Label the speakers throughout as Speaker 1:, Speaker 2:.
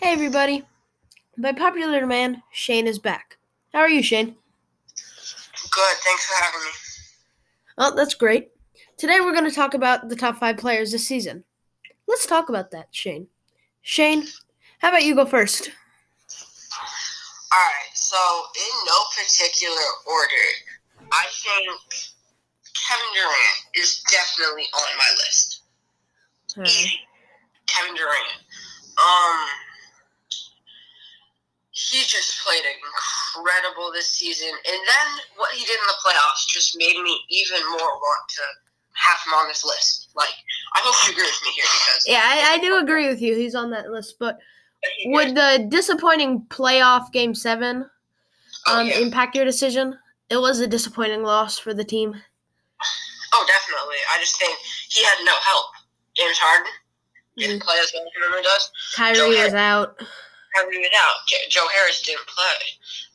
Speaker 1: Hey everybody. By popular demand, Shane is back. How are you, Shane?
Speaker 2: Good, thanks for having me.
Speaker 1: Oh, that's great. Today we're going to talk about the top five players this season. Let's talk about that, Shane. Shane, how about you go first?
Speaker 2: Alright, so in no particular order, I think Kevin Durant is definitely on my list.
Speaker 1: Alright.
Speaker 2: Easy. Kevin Durant. Um he just played incredible this season. And then what he did in the playoffs just made me even more want to have him on this list. Like, I hope you agree with me here because
Speaker 1: Yeah, I, I do agree with you. He's on that list, but would the disappointing playoff game seven um,
Speaker 2: yeah.
Speaker 1: impact your decision? It was a disappointing loss for the team.
Speaker 2: oh, definitely. I just think he had no help. James Harden didn't
Speaker 1: Mhm.
Speaker 2: play as well as he normally does.
Speaker 1: Kyrie was out.
Speaker 2: Kyrie was out. Joe Harris didn't play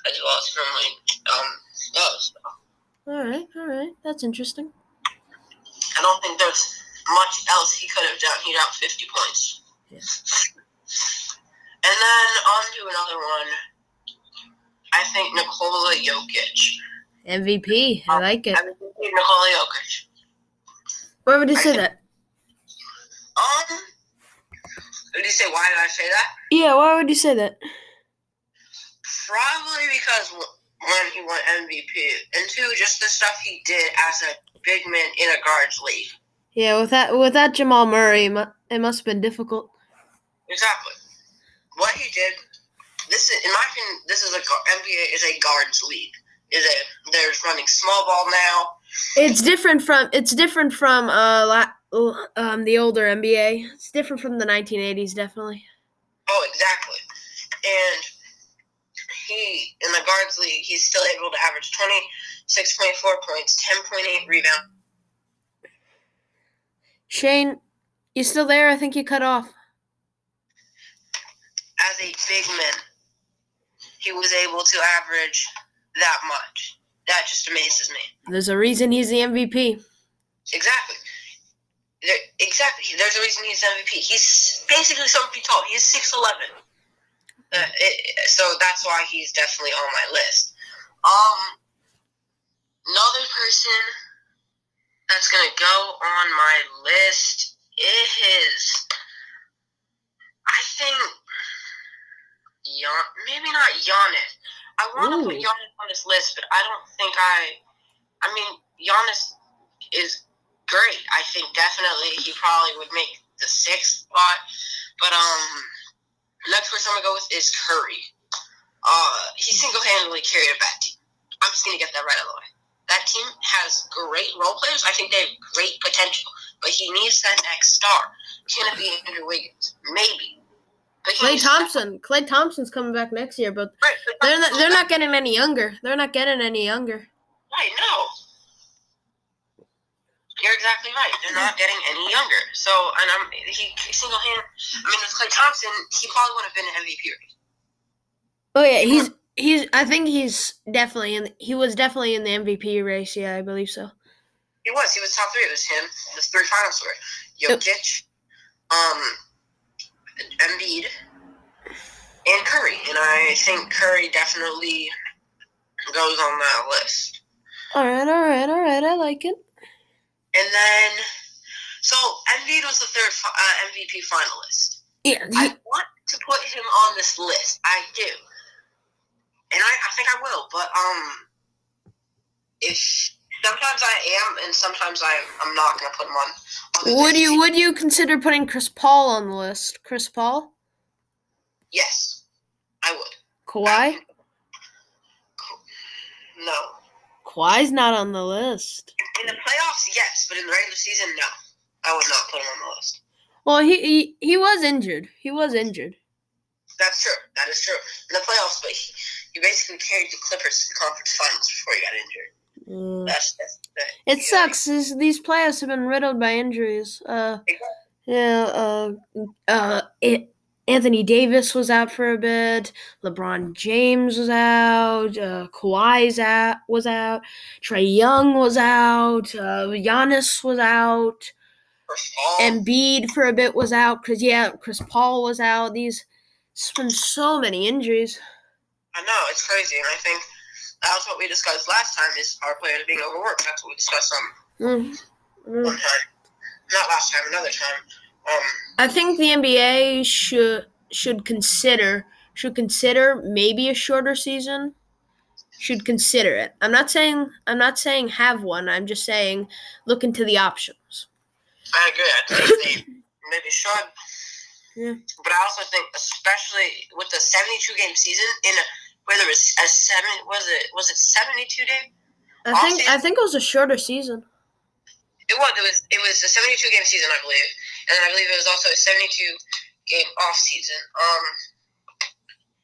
Speaker 2: as well as he normally um, does.
Speaker 1: All right, all right. That's interesting.
Speaker 2: I don't think there's much else he could have done. He'd out 50 points.
Speaker 1: Yeah.
Speaker 2: And then on to another one. I think Nikola Jokic.
Speaker 1: MVP. I like it.
Speaker 2: Mean, Nikola Jokic.
Speaker 1: Why would you
Speaker 2: I
Speaker 1: say
Speaker 2: think-
Speaker 1: that?
Speaker 2: Um, did you say why did I say that?
Speaker 1: Yeah, why would you say that?
Speaker 2: Probably because w- one, he won MVP, and two, just the stuff he did as a big man in a guards league.
Speaker 1: Yeah, with that with that Jamal Murray, it must have been difficult.
Speaker 2: Exactly. What he did. This is, in my opinion, this is a NBA is a guards league. Is a there's running small ball now.
Speaker 1: It's different from it's different from uh la, um the older NBA. It's different from the 1980s, definitely.
Speaker 2: Oh, exactly. And he in the guards league, he's still able to average twenty six point four points, ten point eight rebounds.
Speaker 1: Shane, you still there? I think you cut off.
Speaker 2: as a big man, he was able to average that much. That just amazes me.
Speaker 1: There's a reason he's the MVP.
Speaker 2: Exactly. Exactly. There's a reason he's MVP. He's basically something tall. He's six eleven. Uh, it, so that's why he's definitely on my list. Um, another person that's gonna go on my list is, I think, Gian, maybe not Giannis. I want to put. Giannis on this list, but I don't think I. I mean, Giannis is great. I think definitely he probably would make the sixth spot. But um, next person I'm gonna go with is Curry. Uh, he single handedly carried a bad team. I'm just gonna get that right out of the way. That team has great role players. I think they have great potential, but he needs that next star. Can it be Andrew Wiggins? Maybe. Klay
Speaker 1: Thompson. Klay Thompson's coming back next year, but
Speaker 2: Right, but
Speaker 1: they're not, they're not getting any younger. They're not getting any younger.
Speaker 2: Right, no. You're exactly right. They're not getting any younger. So, and I'm he single hand. I mean, with Klay Thompson, he probably would have been an MVP. race.
Speaker 1: Oh yeah, he's he's. I think he's definitely in. He was definitely in the MVP race. Yeah, I believe so.
Speaker 2: He was. He was top three. It was him. The three finals were Jokic, um, Embiid, and Curry. And I think Curry definitely goes on that list.
Speaker 1: All right, all right, all right. I like it.
Speaker 2: And then, so Embiid was the third uh, MVP finalist.
Speaker 1: Yeah,
Speaker 2: I want to put him on this list. I do, and I, I think I will. But um, if sometimes I am, and sometimes I I'm not going to put him on. on
Speaker 1: would
Speaker 2: list.
Speaker 1: you would you consider putting Chris Paul on the list? Chris Paul,
Speaker 2: Yes, I would.
Speaker 1: Kawhi.
Speaker 2: No,
Speaker 1: Kawhi's not on the list.
Speaker 2: In the playoffs, yes, but in the regular season, no. I would not put him on the list.
Speaker 1: Well, he he, he was injured. He was injured.
Speaker 2: That's true. That is true. In the playoffs, but he, he basically carried the Clippers to the conference finals before he got injured.
Speaker 1: Uh,
Speaker 2: That's, that's that,
Speaker 1: it sucks. This, these players have been riddled by injuries. Uh, yeah. Uh, uh, it, Anthony Davis was out for a bit. LeBron James was out. Uh, Kawhi's out. Was out. Trae Young was out. Uh, Giannis was out. Embiid for a bit was out because yeah, Chris Paul was out. These It's been so many injuries.
Speaker 2: I know it's crazy, and I think that's what we discussed last time is our players being overworked. That's what we discussed um
Speaker 1: Mm. Mm.
Speaker 2: one time, not last time, another time. Um,
Speaker 1: I think the NBA should should consider should consider maybe a shorter season. Should consider it. I'm not saying I'm not saying have one. I'm just saying look into the options.
Speaker 2: I agree. I think they maybe should.
Speaker 1: Yeah.
Speaker 2: But I also think, especially with the seventy-two game season, in a, where there was a seven, was it was it seventy-two game?
Speaker 1: I think I think it was a shorter season.
Speaker 2: It was. It was. It was a seventy-two game season, I believe, and I believe it was also a seventy-two game off season. Um,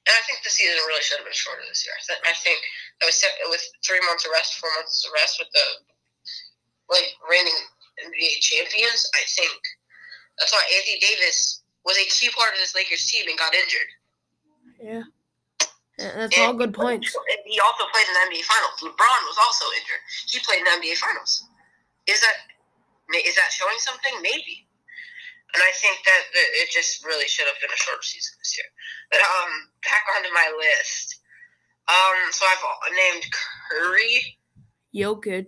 Speaker 2: and I think the season really should have been shorter this year. I, th- I think it was set with three months of rest, four months of rest with the like reigning NBA champions. I think that's why Anthony Davis was a key part of this Lakers team and got injured.
Speaker 1: Yeah. Yeah, That's all good points.
Speaker 2: He also played in the NBA Finals. LeBron was also injured. He played in the NBA Finals. Is that is that showing something? Maybe. And I think that, that it just really should have been a shorter season this year. But um, back onto my list. Um, so I've named Curry,
Speaker 1: Jokic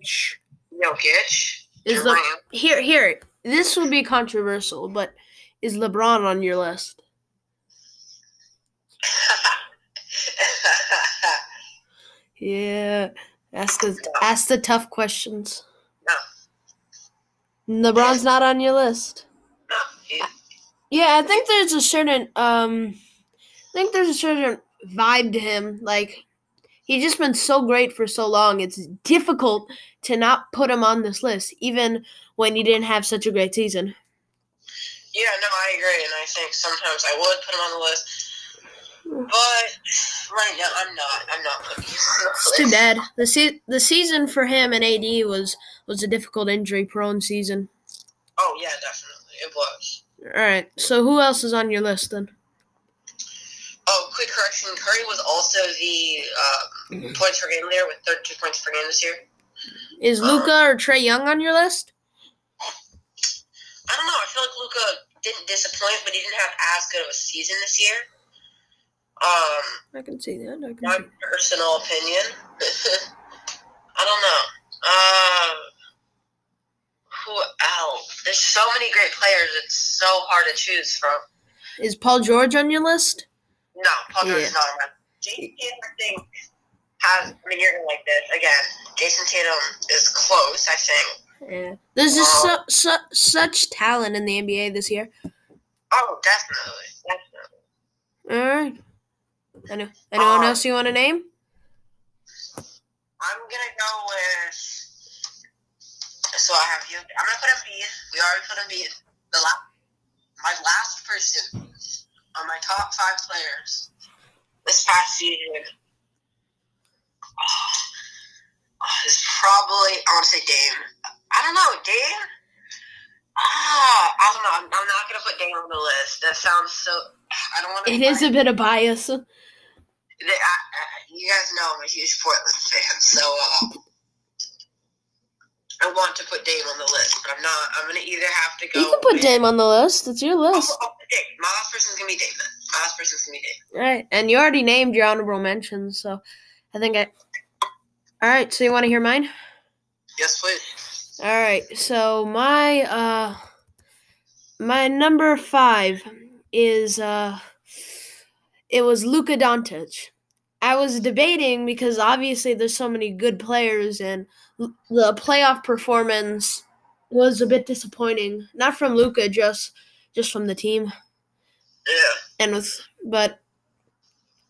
Speaker 2: Jokic,
Speaker 1: is the here here. This will be controversial, but is LeBron on your list? Yeah. Ask the ask the tough questions. No, LeBron's not on your list. Yeah, I think there's a certain um I think there's a certain vibe to him. Like he's just been so great for so long. It's difficult to not put him on this list, even when he didn't have such a great season.
Speaker 2: yeah, no, I agree, and I think sometimes I would put him on the list. But right now, I'm not. I'm not putting him on the
Speaker 1: It's
Speaker 2: list.
Speaker 1: too bad. The se- the season for him and AD was was a difficult injury prone season.
Speaker 2: Oh yeah, definitely, it was.
Speaker 1: All right. So who else is on your list then?
Speaker 2: Oh, quick correction: Curry was also the uh, points per game leader with 32 points per game this year.
Speaker 1: Is Luka or Trae Young on your list?
Speaker 2: I don't know. I feel like Luka didn't disappoint, but he didn't have as good of a season this year. Um,
Speaker 1: I can see that. I can
Speaker 2: my
Speaker 1: see.
Speaker 2: personal opinion. I don't know. Uh, who else? There's so many great players. It's so hard to choose from.
Speaker 1: Is Paul George on your list?
Speaker 2: No, Paul George is not on my. Jayson Tatum, I think, has. I mean, you're gonna like this again. Jayson Tatum is close. I think.
Speaker 1: Yeah. There's just so, so, such talent in the NBA this year.
Speaker 2: Oh, definitely, definitely.
Speaker 1: All right. Any, anyone
Speaker 2: Um,
Speaker 1: else you want to name?
Speaker 2: I'm gonna go with. So I have you. I'm gonna put Embiid. We already put Embiid. The last, my last person on my top five players this past season. Oh, oh, is probably I want to say Dame. I don't know Dame. Ah, I don't know. I'm, I'm not gonna put Dame on the list. That sounds so. I don't want.
Speaker 1: It is a bit of bias.
Speaker 2: I, I, you guys know I'm a huge Portland fan, so uh, I want to put Dame on the list, but I'm not. I'm gonna either have to go.
Speaker 1: You can put
Speaker 2: with-
Speaker 1: Dame on the list. It's your
Speaker 2: I'll,
Speaker 1: list.
Speaker 2: I'll put Dame. My last person's gonna be Dame. Then. My last person's gonna be Dame.
Speaker 1: All right. And you already named your honorable mentions, so I think I. All right. So you want to hear mine?
Speaker 2: Yes, please.
Speaker 1: All right. So my uh my number 5 is uh it was Luka Doncic. I was debating because obviously there's so many good players and the playoff performance was a bit disappointing. Not from Luka, just just from the team
Speaker 2: Yeah.
Speaker 1: and with but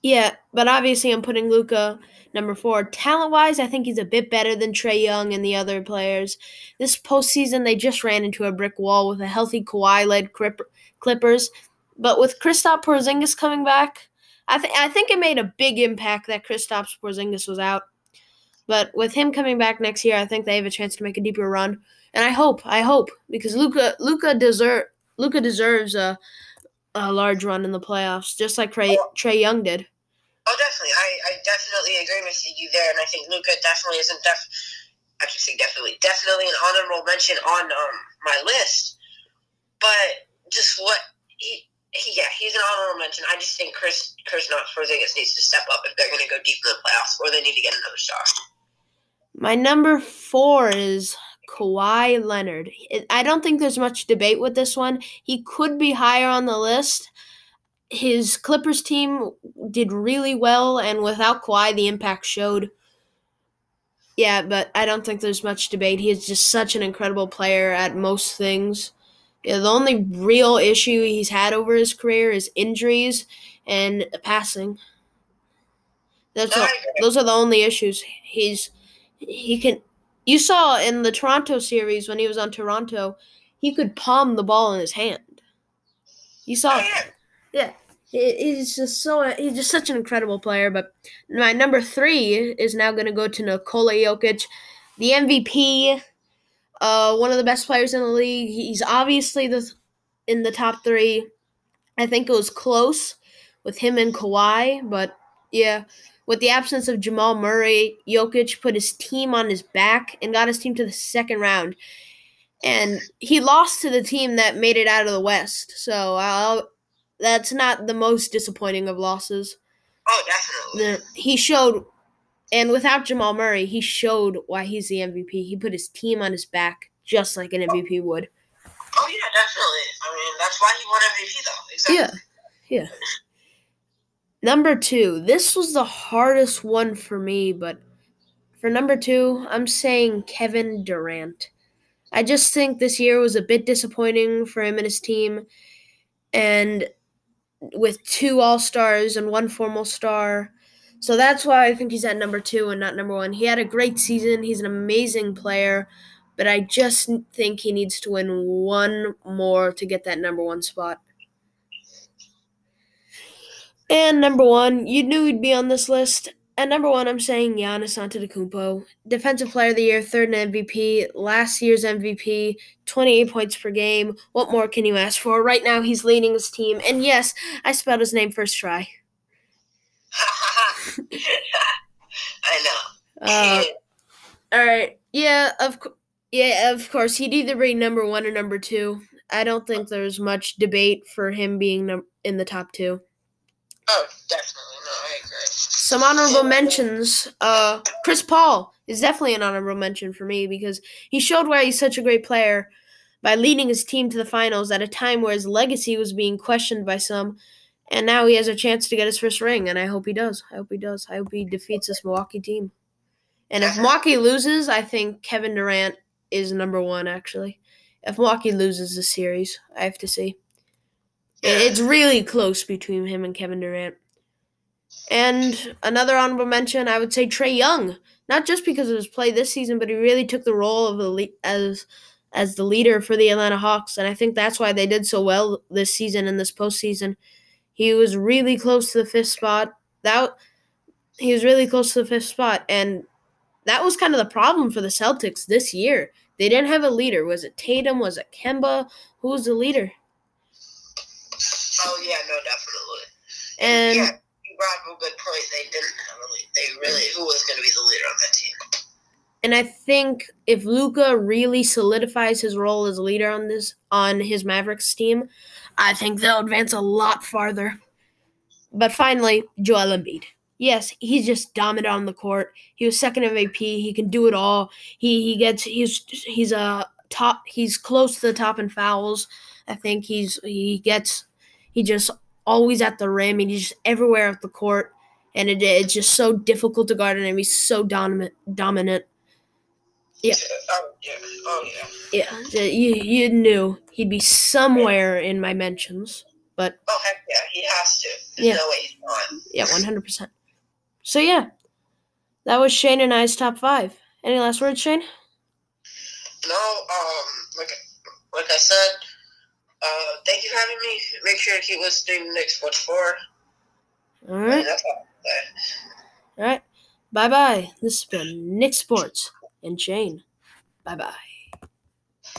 Speaker 1: yeah, but obviously I'm putting Luka number four. Talent wise, I think he's a bit better than Trae Young and the other players. This postseason, they just ran into a brick wall with a healthy Kawhi led Clippers. But with Kristaps Porzingis coming back, I think I think it made a big impact that Kristaps Porzingis was out. But with him coming back next year, I think they have a chance to make a deeper run. And I hope, I hope, because Luka Luka deserve Luka deserves a a large run in the playoffs, just like Trae Trae Young did.
Speaker 2: Oh, definitely. I, I definitely agree with you there, and I think Luka definitely isn't def. I should say definitely, definitely an honorable mention on um, my list. But just what he he, yeah, he's an honorable mention. I just think Chris Chris not Porzingis needs to step up if they're going to go deep in the playoffs, or they need to get another star.
Speaker 1: My number four is Kawhi Leonard. I don't think there's much debate with this one. He could be higher on the list. His Clippers team did really well, and without Kawhi, the impact showed. Yeah, but I don't think there's much debate. He is just such an incredible player at most things. Yeah, the only real issue he's had over his career is injuries and passing. That's all, those are the only issues. He's he can. You saw in the Toronto series when he was on Toronto, he could palm the ball in his hand. You saw, yeah. He's just so he's just such an incredible player. But my number three is now going to go to Nikola Jokic, the MVP uh, one of the best players in the league. He's obviously the in the top three. I think it was close with him and Kawhi, but yeah, with the absence of Jamal Murray, Jokic put his team on his back and got his team to the second round. And he lost to the team that made it out of the West. So I'll, that's not the most disappointing of losses.
Speaker 2: Oh, definitely.
Speaker 1: He showed and without Jamal Murray, he showed why he's the MVP. He put his team on his back just like an MVP would.
Speaker 2: Oh yeah, definitely. I mean, that's why he won MVP though. Exactly.
Speaker 1: Yeah. Yeah. Number 2. This was the hardest one for me, but for number 2, I'm saying Kevin Durant. I just think this year was a bit disappointing for him and his team and with two All-Stars and one formal star, so that's why I think he's at number two and not number one. He had a great season. He's an amazing player, but I just think he needs to win one more to get that number one spot. And number one, you knew he'd be on this list. At number one, I'm saying Giannis Antetokounmpo, Defensive Player of the Year, third in MVP, last year's MVP, 28 points per game. What more can you ask for? Right now, he's leading his team, and yes, I spelled his name first try.
Speaker 2: I know.
Speaker 1: Uh, all right. Yeah. Of yeah. Of course, he'd either be number one or number two. I don't think there's much debate for him being num- in the top two.
Speaker 2: Oh, definitely. Agree.
Speaker 1: Some honorable mentions. Uh, Chris Paul is definitely an honorable mention for me because he showed why he's such a great player by leading his team to the finals at a time where his legacy was being questioned by some and now he has a chance to get his first ring, and I hope he does. I hope he does. I hope he defeats this Milwaukee team. And if Milwaukee loses, I think Kevin Durant is number one, actually. If Milwaukee loses the series, I have to say. It's really close between him and Kevin Durant. And another honorable mention, I would say Trae Young. Not just because of his play this season, but he really took the role of the as as the leader for the Atlanta Hawks, and I think that's why they did so well this season and this postseason. He was really close to the fifth spot. That he was really close to the fifth spot, and that was kind of the problem for the Celtics this year. They didn't have a leader. Was it Tatum? Was it Kemba? Who was the leader?
Speaker 2: Oh yeah, no, definitely.
Speaker 1: And
Speaker 2: yeah, you brought up a good point. They didn't have a lead. They really who was going to be the leader on that team.
Speaker 1: And I think if Luka really solidifies his role as a leader on this on his Mavericks team, I think they'll advance a lot farther. But finally, Joel Embiid. Yes, he's just dominant on the court. He was second MVP. He can do it all. He he gets he's he's a top. He's close to the top in fouls. I think he's he gets he just always at the rim. and He's just everywhere at the court, and it, it's just so difficult to guard him. He's so dominant. Dominant.
Speaker 2: Yeah. Oh yeah. Oh
Speaker 1: yeah. Yeah. You you knew he'd be somewhere in my mentions, but
Speaker 2: oh heck yeah, he has to. There's yeah. no way he's not.
Speaker 1: Yeah, one hundred percent. So yeah, that was Shane and I's top five. Any last words, Shane?
Speaker 2: No. Um. Like like I said. Uh, thank you for having me. Make sure to keep listening to Nick Sports Four.
Speaker 1: All right. all. all right. Bye bye. This has been Nick Sports and Shane. Bye bye.